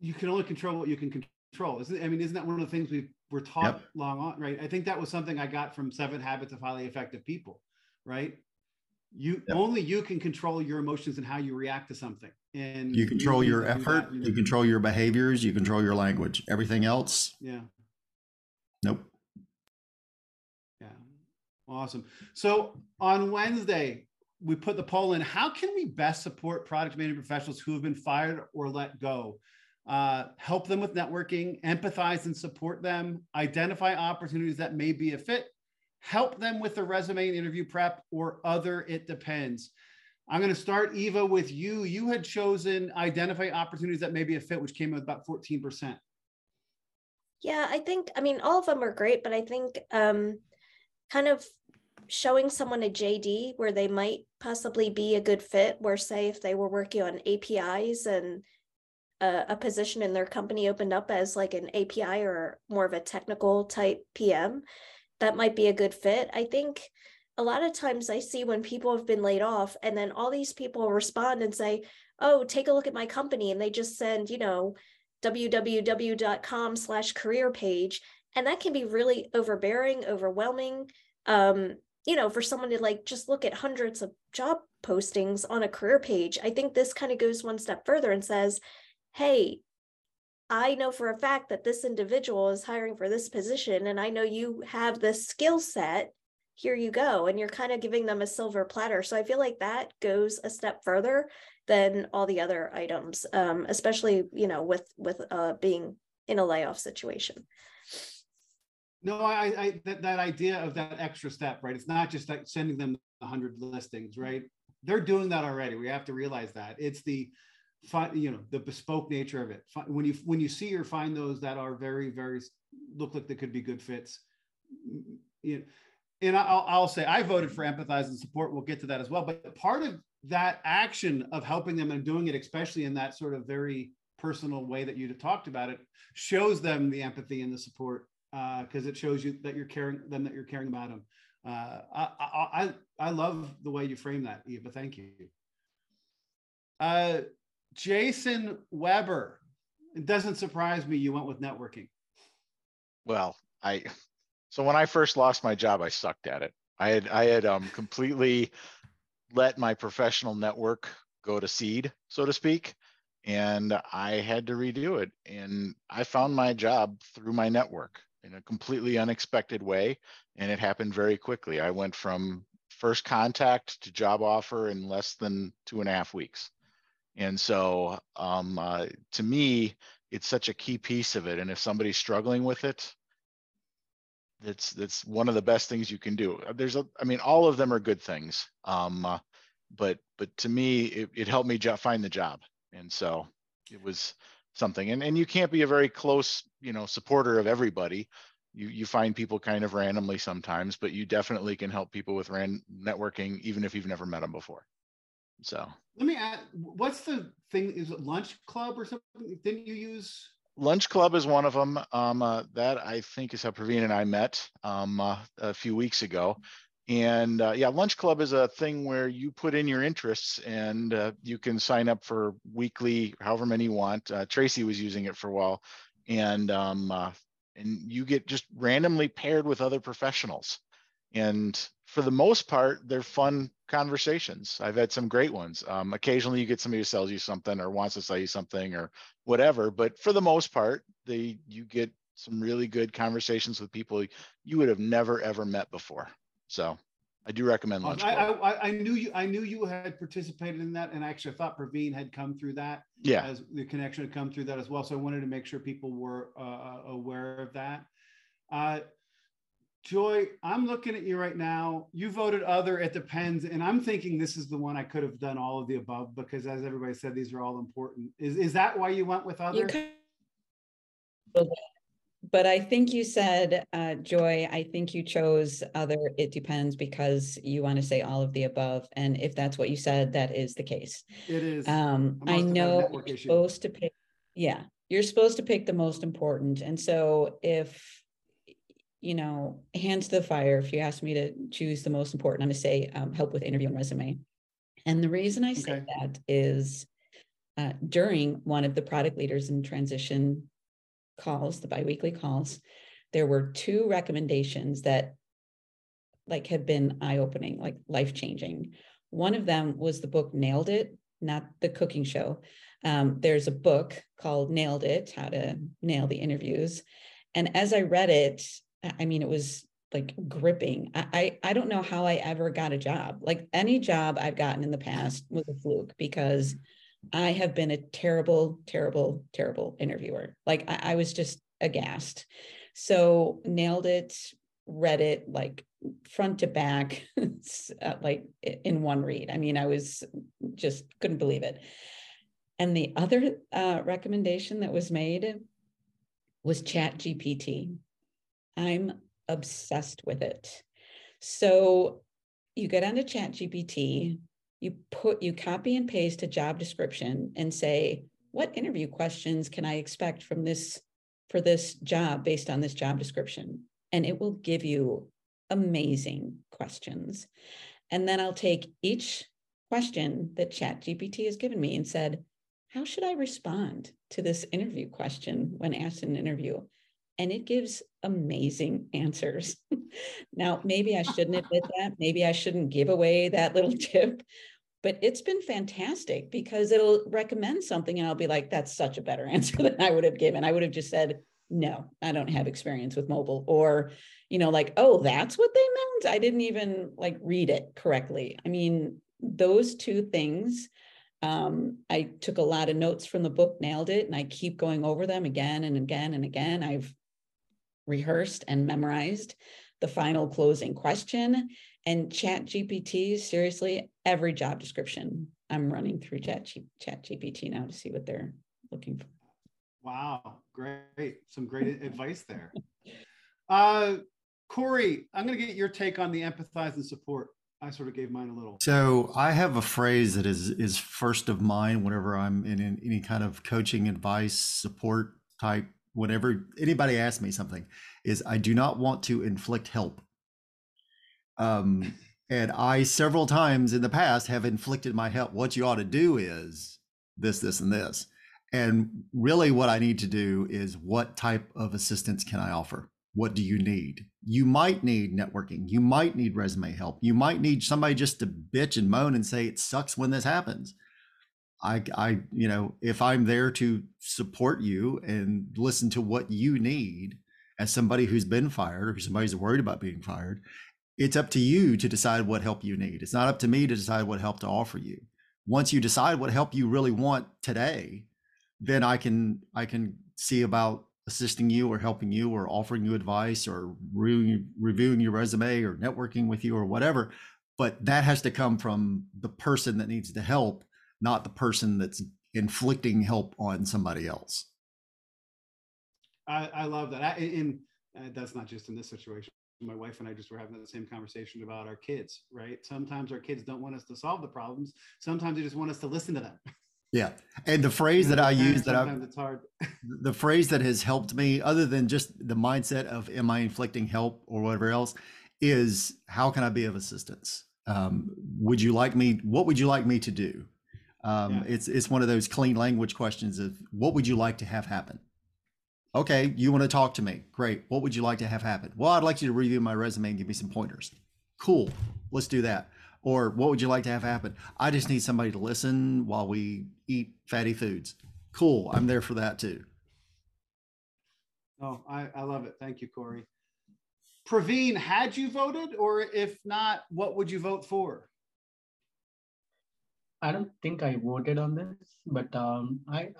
You can only control what you can control. Isn't I mean, isn't that one of the things we were taught yep. long on, right? I think that was something I got from Seven Habits of Highly Effective People, right? You yep. only you can control your emotions and how you react to something. And
you control you your effort, that, you, know. you control your behaviors, you control your language. Everything else,
yeah,
Nope.
Yeah. Awesome. So on Wednesday, we put the poll in. How can we best support product management professionals who have been fired or let go? Uh, help them with networking, empathize and support them, identify opportunities that may be a fit, help them with the resume and interview prep, or other, it depends. I'm going to start, Eva, with you. You had chosen identify opportunities that may be a fit, which came with about 14%.
Yeah, I think, I mean, all of them are great, but I think um, kind of showing someone a JD where they might possibly be a good fit, where, say, if they were working on APIs and a, a position in their company opened up as like an API or more of a technical type PM, that might be a good fit. I think a lot of times I see when people have been laid off and then all these people respond and say, oh, take a look at my company. And they just send, you know, www.com slash career page. And that can be really overbearing overwhelming um, you know for someone to like just look at hundreds of job postings on a career page. I think this kind of goes one step further and says hey i know for a fact that this individual is hiring for this position and i know you have this skill set here you go and you're kind of giving them a silver platter. So i feel like that goes a step further than all the other items um, especially you know with with uh, being in a layoff situation.
No i i that, that idea of that extra step right? It's not just like sending them 100 listings right? They're doing that already. We have to realize that. It's the you know the bespoke nature of it. When you when you see or find those that are very very look like they could be good fits you know and I'll, I'll say I voted for empathize and support. We'll get to that as well. But part of that action of helping them and doing it, especially in that sort of very personal way that you talked about it, shows them the empathy and the support because uh, it shows you that you're caring them, that you're caring about them. Uh, I, I, I love the way you frame that, Eva. Thank you. Uh, Jason Weber. It doesn't surprise me you went with networking.
Well, I so when I first lost my job, I sucked at it. I had I had um, completely let my professional network go to seed, so to speak, and I had to redo it. And I found my job through my network in a completely unexpected way, and it happened very quickly. I went from first contact to job offer in less than two and a half weeks. And so, um, uh, to me, it's such a key piece of it. And if somebody's struggling with it, that's that's one of the best things you can do. Uh, there's a, I mean, all of them are good things. Um, uh, but but to me, it, it helped me jo- find the job, and so it was something. And and you can't be a very close, you know, supporter of everybody. You you find people kind of randomly sometimes, but you definitely can help people with ran networking, even if you've never met them before. So
let me add, what's the thing? Is it Lunch Club or something? Didn't you use?
Lunch Club is one of them. Um, uh, that I think is how Pravin and I met um, uh, a few weeks ago. And uh, yeah, Lunch Club is a thing where you put in your interests and uh, you can sign up for weekly, however many you want. Uh, Tracy was using it for a while, and um, uh, and you get just randomly paired with other professionals. And for the most part, they're fun conversations. I've had some great ones. Um, occasionally, you get somebody who sells you something or wants to sell you something or whatever. But for the most part, they you get some really good conversations with people you would have never ever met before. So I do recommend Lunch
I, I, I, knew you. I knew you had participated in that, and I actually, I thought Pravin had come through that.
Yeah,
as the connection had come through that as well. So I wanted to make sure people were uh, uh aware of that. Uh, Joy, I'm looking at you right now. You voted other. It depends, and I'm thinking this is the one I could have done all of the above because, as everybody said, these are all important. Is is that why you went with other?
but I think you said, uh, Joy. I think you chose other. It depends because you want to say all of the above, and if that's what you said, that is the case.
It is.
Um, I know you're issue. supposed to pick. Yeah, you're supposed to pick the most important, and so if you know, hands to the fire. If you ask me to choose the most important, I'm going to say um, help with interview and resume. And the reason I say
Okay.
that is uh, during one of the product leaders in transition calls, the biweekly calls, there were two recommendations that like have been eye-opening, like life-changing. One of them was the book Nailed It, not the cooking show. Um, there's a book called Nailed It, How to Nail the Interviews. And as I read it, I mean, it was like gripping. I, I I don't know how I ever got a job. Like any job I've gotten in the past was a fluke because I have been a terrible, terrible, terrible interviewer. Like I, I was just aghast. So nailed it, read it like front to back, uh, like in one read. I mean, I was just couldn't believe it. And the other uh, recommendation that was made was Chat GPT. I'm obsessed with it. So you get onto Chat GPT, you put you copy and paste a job description and say, what interview questions can I expect from this for this job based on this job description? And it will give you amazing questions. And then I'll take each question that Chat GPT has given me and said, how should I respond to this interview question when asked in an interview? And it gives amazing answers. now, maybe I shouldn't admit that. Maybe I shouldn't give away that little tip, but it's been fantastic because it'll recommend something and I'll be like, that's such a better answer than I would have given. I would have just said, no, I don't have experience with mobile. Or, you know, like, oh, that's what they meant. I didn't even like read it correctly. I mean, those two things um, I took a lot of notes from the book, nailed it, and I keep going over them again and again and again. I've rehearsed and memorized the final closing question. And Chat GPT, seriously, every job description, I'm running through Chat, G- Chat GPT now to see what they're looking for.
Wow, great. Some great advice there. Uh, Cory, I'm going to get your take on the empathize and support. I sort of gave mine a little.
So I have a phrase that is is first of mine whenever I'm in, in any kind of coaching, advice, support type, whenever anybody asks me something, is I do not want to inflict help. Um, and I several times in the past have inflicted my help. What you ought to do is this, this, and this. And really, what I need to do is what type of assistance can I offer? What do you need? You might need networking. You might need resume help. You might need somebody just to bitch and moan and say it sucks when this happens. I, I, you know, if I'm there to support you and listen to what you need as somebody who's been fired or somebody who's worried about being fired, it's up to you to decide what help you need. It's not up to me to decide what help to offer you. Once you decide what help you really want today, then I can I can see about assisting you or helping you or offering you advice or re- reviewing your resume or networking with you or whatever. But that has to come from the person that needs the help, not the person that's inflicting help on somebody else.
I, I love that. I, and uh, that's not just in this situation. My wife and I just were having the same conversation about our kids, right? Sometimes our kids don't want us to solve the problems. Sometimes they just want us to listen to them.
Yeah. And the phrase that I use that I
it's hard.
the phrase that has helped me, other than just the mindset of am I inflicting help or whatever else, is how can I be of assistance? Um, would you like me? What would you like me to do? Um,
Yeah.
It's it's one of those clean language questions of what would you like to have happen? Okay, you want to talk to me? Great. What would you like to have happen? Well, I'd like you to review my resume and give me some pointers. Cool. Let's do that. Or what would you like to have happen? I just need somebody to listen while we eat fatty foods. Cool. I'm there for that too.
Oh, I, I love it. Thank you, Cory. Pravin, had you voted, or if not, what would you vote for?
I don't think I voted on this, but um, I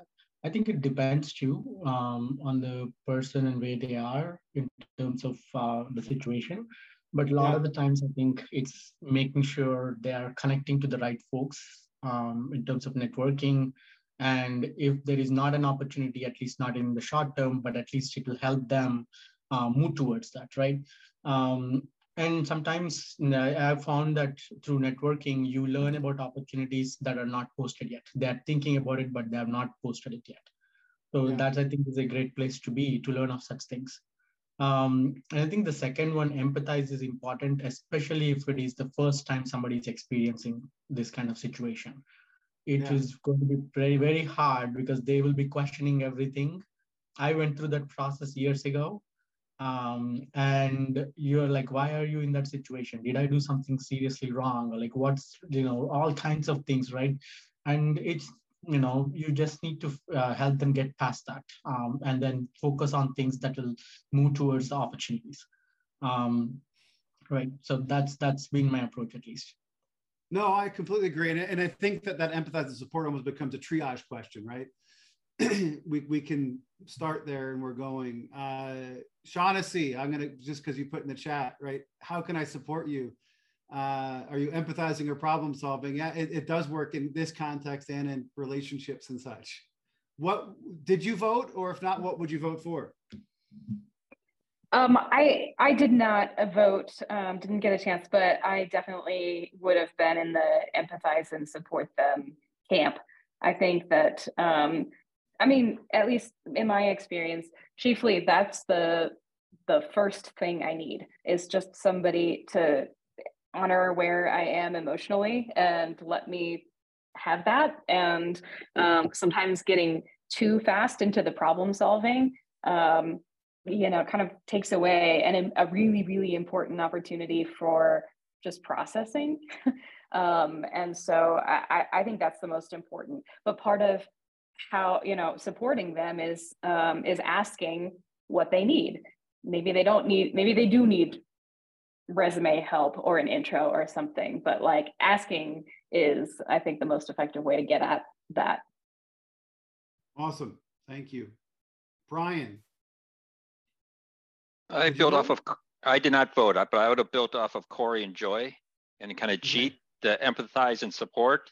I think it depends too um, on the person and where they are in terms of uh, the situation. But a lot
Yeah.
of the times, I think it's making sure they are connecting to the right folks um, in terms of networking. And if there is not an opportunity, at least not in the short term, but at least it will help them uh, move towards that, right? Um, and sometimes I've found that through networking, you learn about opportunities that are not posted yet. They're thinking about it, but they have not posted it yet. So
Yeah.
that I think is a great place to be to learn of such things. Um, and I think the second one, empathize, is important, especially if it is the first time somebody is experiencing this kind of situation. It yeah. is going to be very, very hard because they will be questioning everything. I went through that process years ago. Um, and you're like, why are you in that situation? Did I do something seriously wrong? Or like, what's, you know, all kinds of things, right? And it's you know you just need to uh, help them get past that um, and then focus on things that will move towards the opportunities um, right so that's that's been my approach at least
no i completely agree and, and i think that that empathize and support almost becomes a triage question right we, we can start there and we're going uh shaughnessy i'm gonna just because you put in the chat right how can i support you uh, are you empathizing or problem solving? Yeah, it, it does work in this context and in relationships and such. What did you vote, or if not, what would you vote for?
Um, I I did not vote, um, didn't get a chance, but I definitely would have been in the empathize and support them camp. I think that, um, I mean, at least in my experience, chiefly that's the the first thing I need is just somebody to honor where I am emotionally and let me have that. And um, sometimes getting too fast into the problem solving, um, you know, kind of takes away and a really, really important opportunity for just processing. um, and so I, I think that's the most important. But part of how you know supporting them is um, is asking what they need. Maybe they don't need. Maybe they do need resume help or an intro or something but like asking is i think the most effective way to get at that.
Awesome. Thank you. Brian.
I built off of i did not vote. But i would have built off of cory and joy and kind of cheat the empathize and support.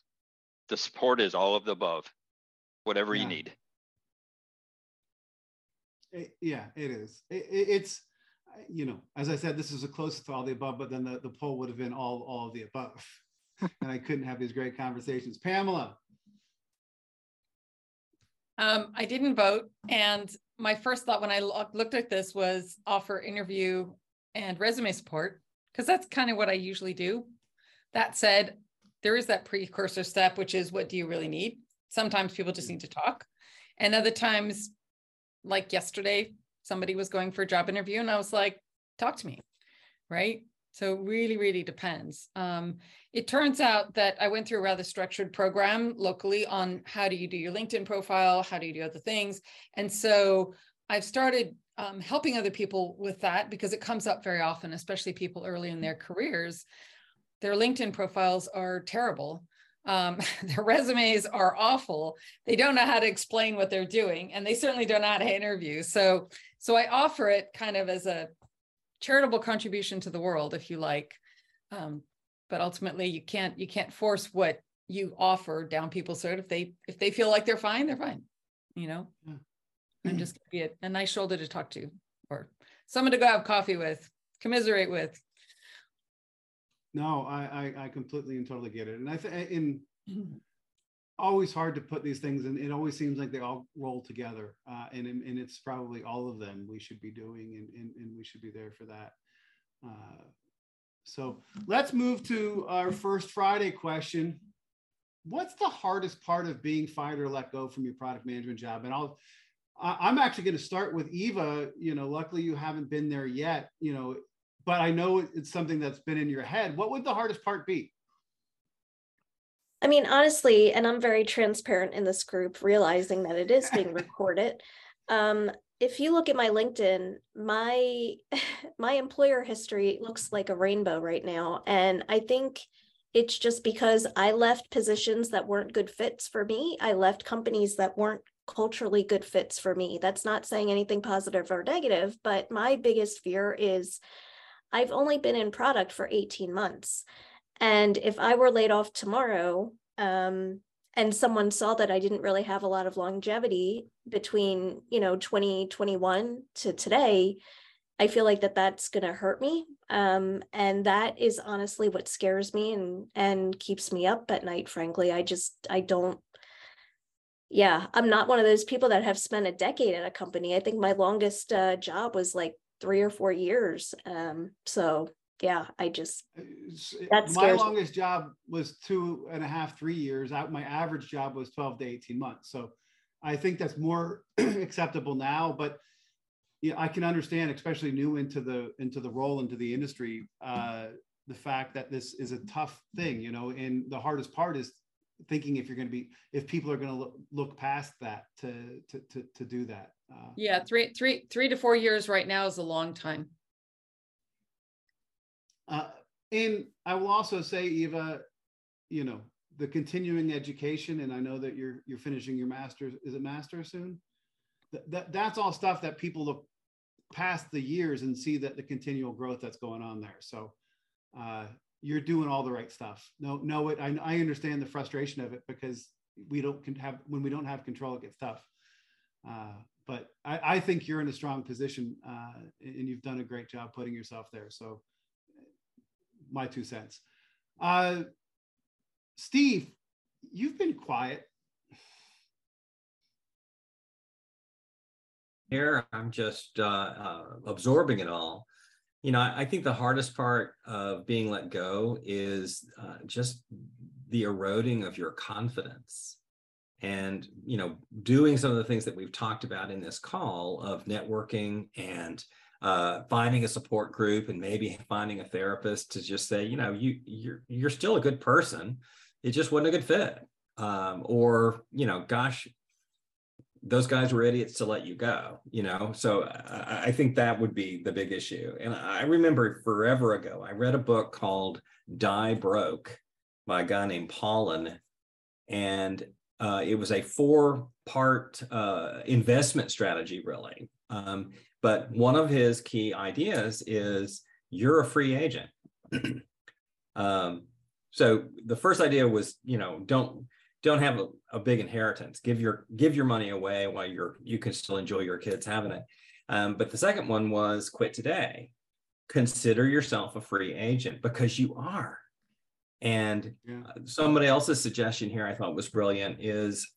The support is all of the above whatever yeah. you need
it, yeah it is it, it's you know, as I said, this is a close to all the above, but then the, the poll would have been all, all of the above. and I couldn't have these great conversations. Pamela.
Um, I didn't vote. And my first thought when I looked at this was offer interview and resume support, because that's kind of what I usually do. That said, there is that precursor step, which is what do you really need? Sometimes people just need to talk. And other times, like yesterday, somebody was going for a job interview and I was like, talk to me. Right. So it really, really depends. Um, it turns out that I went through a rather structured program locally on how do you do your LinkedIn profile, how do you do other things. And so I've started um, helping other people with that because it comes up very often, especially people early in their careers. Their LinkedIn profiles are terrible. Um, their resumes are awful. They don't know how to explain what they're doing, and they certainly don't know how to interview. So so I offer it kind of as a charitable contribution to the world, if you like. Um, but ultimately, you can't you can't force what you offer down people's throat. If they if they feel like they're fine, they're fine. You know, yeah. I'm just gonna be a, a nice shoulder to talk to, or someone to go have coffee with, commiserate with.
No, I I, I completely and totally get it, and I think in always hard to put these things and it always seems like they all roll together uh, and, and it's probably all of them we should be doing and, and, and we should be there for that. Uh, so let's move to our first friday question. What's the hardest part of being fired or let go from your product management job? And i'll i'm actually going to start with eva you know luckily you haven't been there yet you know but i know it's something that's been in your head what would the hardest part be
I mean, honestly, and I'm very transparent in this group, realizing that it is being recorded. Um, if you look at my LinkedIn, my my employer history looks like a rainbow right now, and I think it's just because I left positions that weren't good fits for me. I left companies that weren't culturally good fits for me. That's not saying anything positive or negative, but my biggest fear is I've only been in product for 18 months. And if I were laid off tomorrow, um, and someone saw that I didn't really have a lot of longevity between, you know, 2021 to today, I feel like that that's going to hurt me. Um, and that is honestly what scares me and, and keeps me up at night. Frankly, I just, I don't, yeah, I'm not one of those people that have spent a decade at a company. I think my longest uh, job was like three or four years. Um, so yeah, I just
It's-
That
my
scares me.
longest job was two and a half, three years. Out my average job was 12 to 18 months. So I think that's more acceptable now. But yeah, I can understand, especially new into the into the role into the industry, uh, the fact that this is a tough thing, you know. And the hardest part is thinking if you're going to be if people are going to look, look past that to to to, to do that. Uh,
Yeah, three, three, three to four years right now is a long time.
Uh, and I will also say, Eva, you know, the continuing education, and I know that you're you're finishing your master's. Is it master soon? That, that that's all stuff that people look past the years and see that the continual growth that's going on there. So uh, you're doing all the right stuff. No, no, it. I, I understand the frustration of it because we don't have when we don't have control, it gets tough. Uh, but I, I think you're in a strong position, uh, and you've done a great job putting yourself there. So my two cents. Uh, Steve, you've been quiet.
Here, I'm just uh, uh, absorbing it all. You know, I, think the hardest part of being let go is uh, just the eroding of your confidence. And you know doing some of the things that we've talked about in this call of networking and uh, finding a support group and maybe finding a therapist to just say you know you you're you're still a good person. It just wasn't a good fit. Um, or you know gosh those guys were idiots to let you go you know so I, I think that would be the big issue and i remember forever ago i read a book called die broke by a guy named Pollan and uh, it was a four part uh, investment strategy, really. Um, but one of his key ideas is you're a free agent. um, so the first idea was, you know, don't don't have a, a, big inheritance. Give your give your money away while you're you can still enjoy your kids having it. Um, but the second one was quit today. Consider yourself a free agent because you are. And
Yeah.
uh, somebody else's suggestion here I thought was brilliant is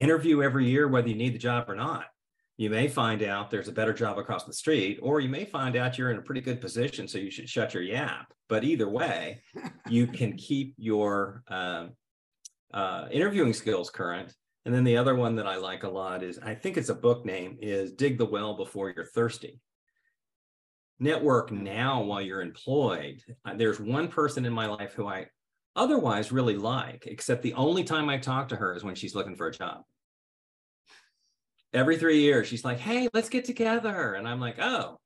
interview every year whether you need the job or not. You may find out there's a better job across the street, or you may find out you're in a pretty good position, so you should shut your yap. But either way, you can keep your um, uh, interviewing skills current. And then the other one that I like a lot is I think it's a book name is Dig the Well Before You're Thirsty network now while you're employed. Uh, There's one person in my life who I otherwise really like, except the only time I talk to her is when she's looking for a job. Every three years, she's like, Hey, let's get together. And I'm like, Oh,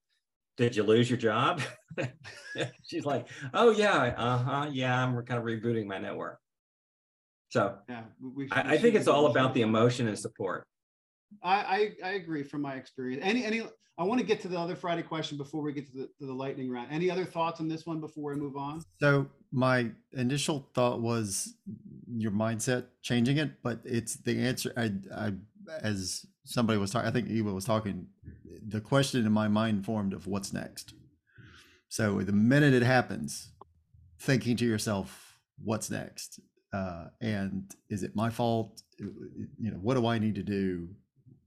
did you lose your job? she's like, Oh, yeah. Uh huh. Yeah. I'm kind of rebooting my network. So
Yeah, we, we- we
I, I think it's all about the emotion and support.
I, I I agree from my experience. Any any I want to get to the other Friday question before we get to the to the lightning round. Any other thoughts on this one before we move on?
So my initial thought was your mindset changing it, but it's the answer. I, I as somebody was talking, I think Eva was talking. The question in my mind formed of what's next. So the minute it happens, thinking to yourself, what's next? Uh, and is it my fault? You know, what do I need to do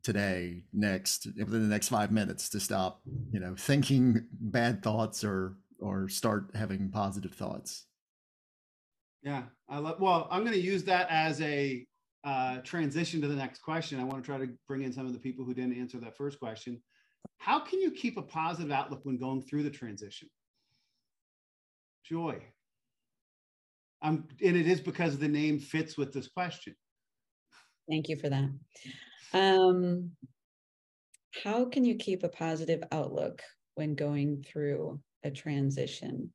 today, next, within the next five minutes to stop, you know, thinking bad thoughts or or start having positive thoughts?
Yeah, I love. Well, I'm going to use that as a uh, transition to the next question. I want to try to bring in some of the people who didn't answer that first question. How can you keep a positive outlook when going through the transition? Joy. I'm, and it is because the name fits with this question.
Thank you for that. Um, how can you keep a positive outlook when going through a transition?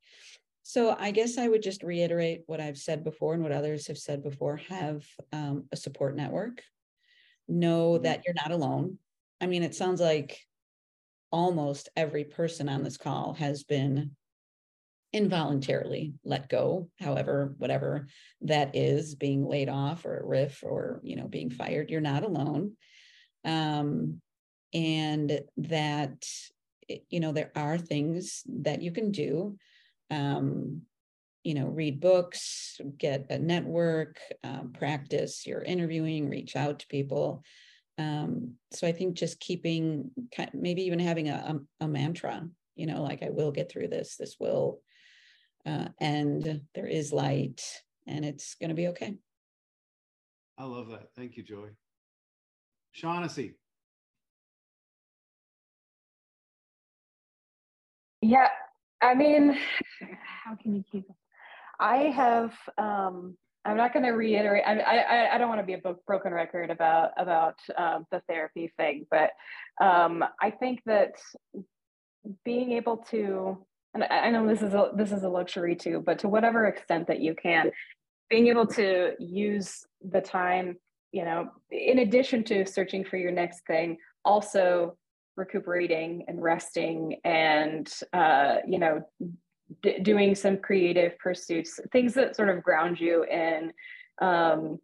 So I guess I would just reiterate what I've said before and what others have said before. Have um, a support network. Know that you're not alone. I mean, it sounds like almost every person on this call has been involuntarily let go however whatever that is being laid off or a RIF or you know being fired you're not alone. Um and that you know there are things that you can do um you know read books get a network um, practice your interviewing reach out to people. Um, so I think just keeping maybe even having a, a, a mantra, you know, like I will get through this, this will uh, end, there is light, and it's going to be okay.
I love that. Thank you, Joy. Shaughnessy.
Yeah, I mean, how can you keep? I have. Um, I'm not going to reiterate. I, I I don't want to be a broken record about about um, the therapy thing, but um, I think that being able to, and I know this is a this is a luxury too, but to whatever extent that you can, being able to use the time, you know, in addition to searching for your next thing, also recuperating and resting and uh, you know d- doing some creative pursuits things that sort of ground you in um,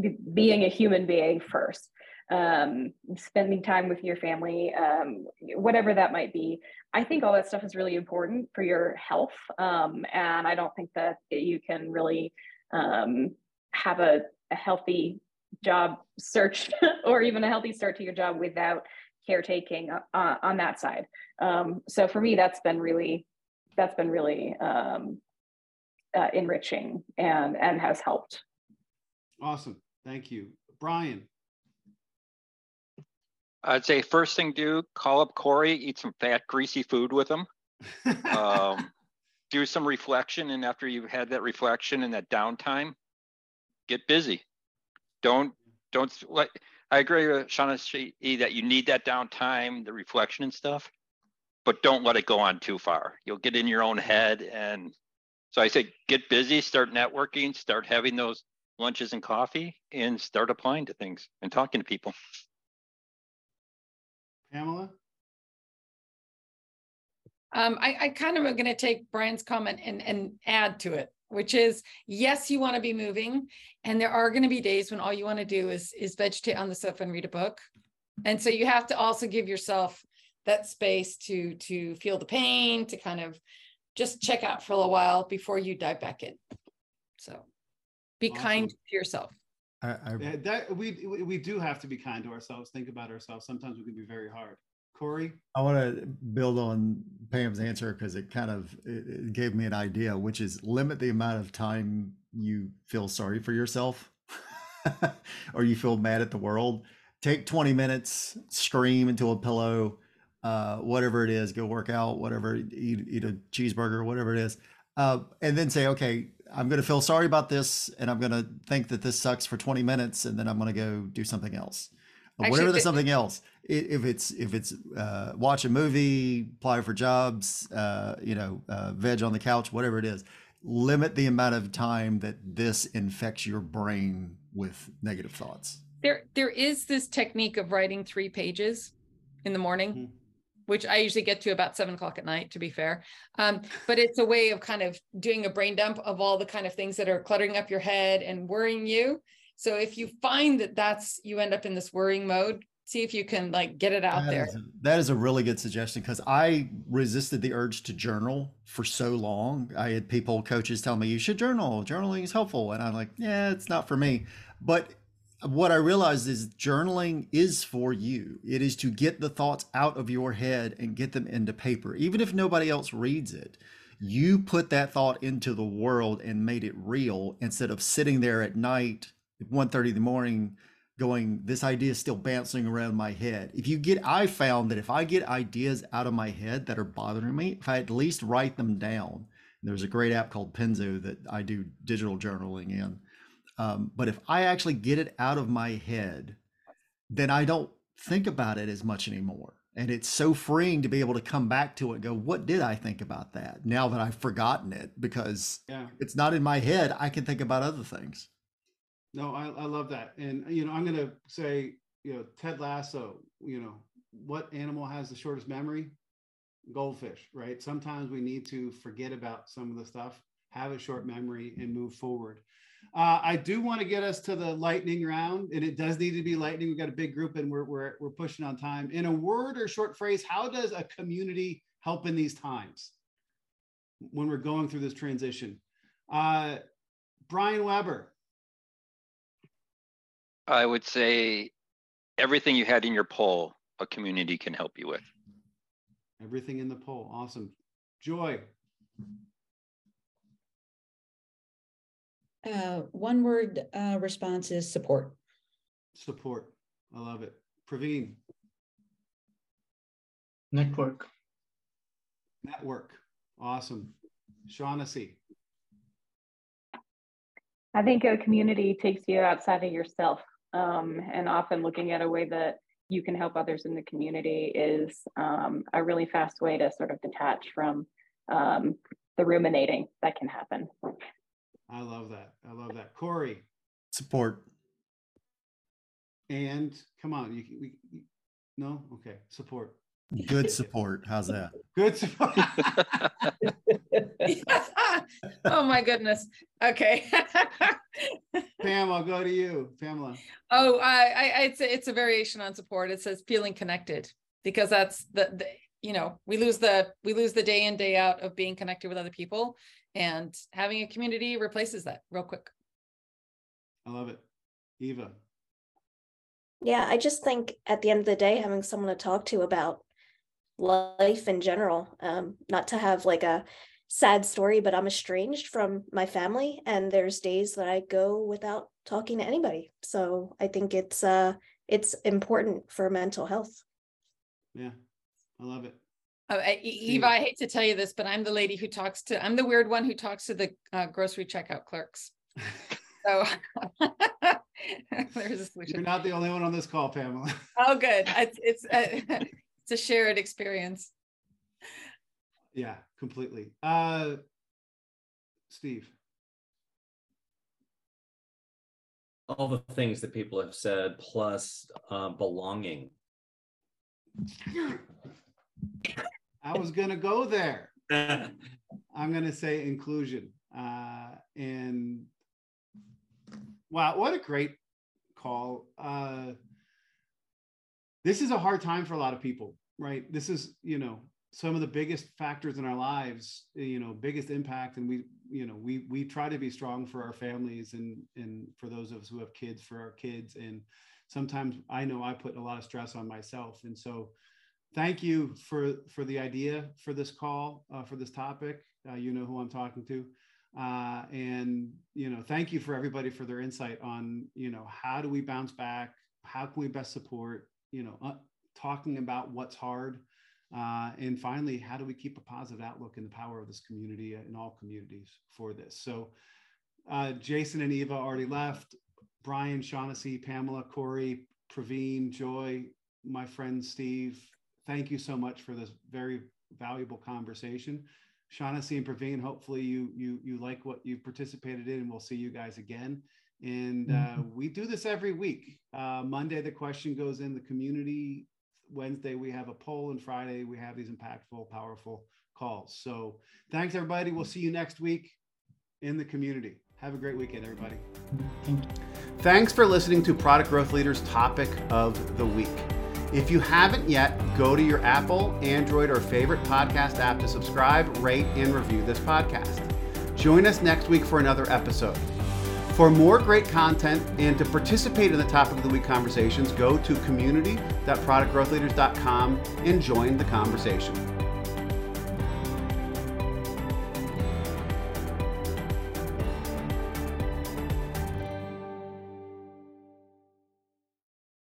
b- being a human being first um, spending time with your family um, whatever that might be i think all that stuff is really important for your health um, and i don't think that you can really um, have a, a healthy job search or even a healthy start to your job without caretaking uh, on that side. Um, so for me, that's been really, that's been really um, uh, enriching and and has helped.
Awesome, thank you, Brian.
I'd say first thing do call up Cory, eat some fat, greasy food with him. um, do some reflection, and after you've had that reflection and that downtime, get busy. Don't don't let I agree with Shauna that you need that downtime, the reflection and stuff, but don't let it go on too far. You'll get in your own head. And so I say, get busy, start networking, start having those lunches and coffee, and start applying to things and talking to people.
Pamela?
Um, I, I kind of am going to take Brian's comment and, and add to it which is yes, you want to be moving. And there are going to be days when all you want to do is, is vegetate on the sofa and read a book. And so you have to also give yourself that space to to feel the pain, to kind of just check out for a little while before you dive back in. So be awesome. kind to yourself.
I, I, that we we do have to be kind to ourselves. Think about ourselves. Sometimes we can be very hard. Cory?
I want to build on Pam's answer because it kind of it gave me an idea, which is limit the amount of time you feel sorry for yourself or you feel mad at the world. Take 20 minutes, scream into a pillow, uh, whatever it is, go work out, whatever, eat, eat a cheeseburger, whatever it is. Uh, and then say, okay, I'm going to feel sorry about this and I'm going to think that this sucks for 20 minutes and then I'm going to go do something else. Actually, whatever there's something else if it's if it's uh, watch a movie apply for jobs uh, you know uh, veg on the couch whatever it is limit the amount of time that this infects your brain with negative thoughts
there there is this technique of writing three pages in the morning mm-hmm. Which i usually get to about seven o'clock at night to be fair um, but it's a way of kind of doing a brain dump of all the kind of things that are cluttering up your head and worrying you so if you find that that's you end up in this worrying mode, see if you can like get it out
that
there.
Is a, that is a really good suggestion because I resisted the urge to journal for so long. I had people, coaches tell me you should journal. Journaling is helpful, and I'm like, yeah, it's not for me. But what I realized is journaling is for you. It is to get the thoughts out of your head and get them into paper, even if nobody else reads it. You put that thought into the world and made it real instead of sitting there at night 1.30 in the morning going this idea is still bouncing around my head if you get i found that if i get ideas out of my head that are bothering me if i at least write them down there's a great app called Penzu that i do digital journaling in um, but if i actually get it out of my head then i don't think about it as much anymore and it's so freeing to be able to come back to it and go what did i think about that now that i've forgotten it because yeah. it's not in my head i can think about other things
no, I, I love that. And, you know, I'm going to say, you know, Ted Lasso, you know, what animal has the shortest memory? Goldfish, right? Sometimes we need to forget about some of the stuff, have a short memory, and move forward. Uh, I do want to get us to the lightning round, and it does need to be lightning. We've got a big group, and we're, we're, we're pushing on time. In a word or short phrase, how does a community help in these times when we're going through this transition? Uh, Brian Weber,
I would say everything you had in your poll, a community can help you with.
Everything in the poll. Awesome. Joy.
Uh, one word uh, response is support.
Support. I love it. Pravin.
Network.
Network. Awesome. Shaughnessy.
I think a community takes you outside of yourself. Um, and often looking at a way that you can help others in the community is um, a really fast way to sort of detach from um, the ruminating that can happen.
I love that. I love that. Cory.
Support.
And come on, you, we, you no, okay, support.
Good support. How's that?
Good support.
oh my goodness. Okay.
Pam, I'll go to you. Pamela.
Oh, I, I, it's a, it's a variation on support. It says feeling connected because that's the, the, you know, we lose the, we lose the day in, day out of being connected with other people and having a community replaces that real quick.
I love it. Eva.
Yeah, I just think at the end of the day, having someone to talk to about life in general, um, not to have like a sad story, but I'm estranged from my family, and there's days that I go without talking to anybody. So I think it's uh, it's important for mental health.
Yeah, I love it.
Oh, Eva, I hate to tell you this, but I'm the lady who talks to, I'm the weird one who talks to the uh, grocery checkout clerks. So there's a solution.
You're not the only one on this call, Pamela.
Oh, good. It's, it's, uh, it's a shared experience.
Yeah, completely. Uh, Steve.
All the things that people have said, plus uh, belonging.
I was going to go there. I'm going to say inclusion. Uh, and wow, what a great call. Uh, this is a hard time for a lot of people, right? This is, you know, some of the biggest factors in our lives, you know, biggest impact. And we, you know, we we try to be strong for our families and and for those of us who have kids, for our kids. And sometimes I know I put a lot of stress on myself. And so thank you for for the idea for this call uh, for this topic. Uh, you know who i'm talking to. Uh, and you know thank you for everybody for their insight on you know how do we bounce back? How can we best support you know uh, talking about what's hard? Uh, and finally how do we keep a positive outlook in the power of this community in all communities for this? So uh, jason and eva already left. Brian shaughnessy pamela cory pravin joy my friend steve thank you so much for this very valuable conversation. Shaughnessy and Pravin, hopefully you you you like what you participated in, and we'll see you guys again. And uh, mm-hmm. we do this every week. Uh, Monday, the question goes in the community. Wednesday, we have a poll, and Friday, we have these impactful, powerful calls. So thanks, everybody. We'll see you next week in the community. Have a great weekend, everybody.
Thank you.
Thanks for listening to Product Growth Leaders Topic of the Week. If you haven't yet, go to your Apple, Android, or favorite podcast app to subscribe, rate, and review this podcast. Join us next week for another episode. For more great content and to participate in the topic of the week conversations, go to community.productgrowthleaders.com and join the conversation.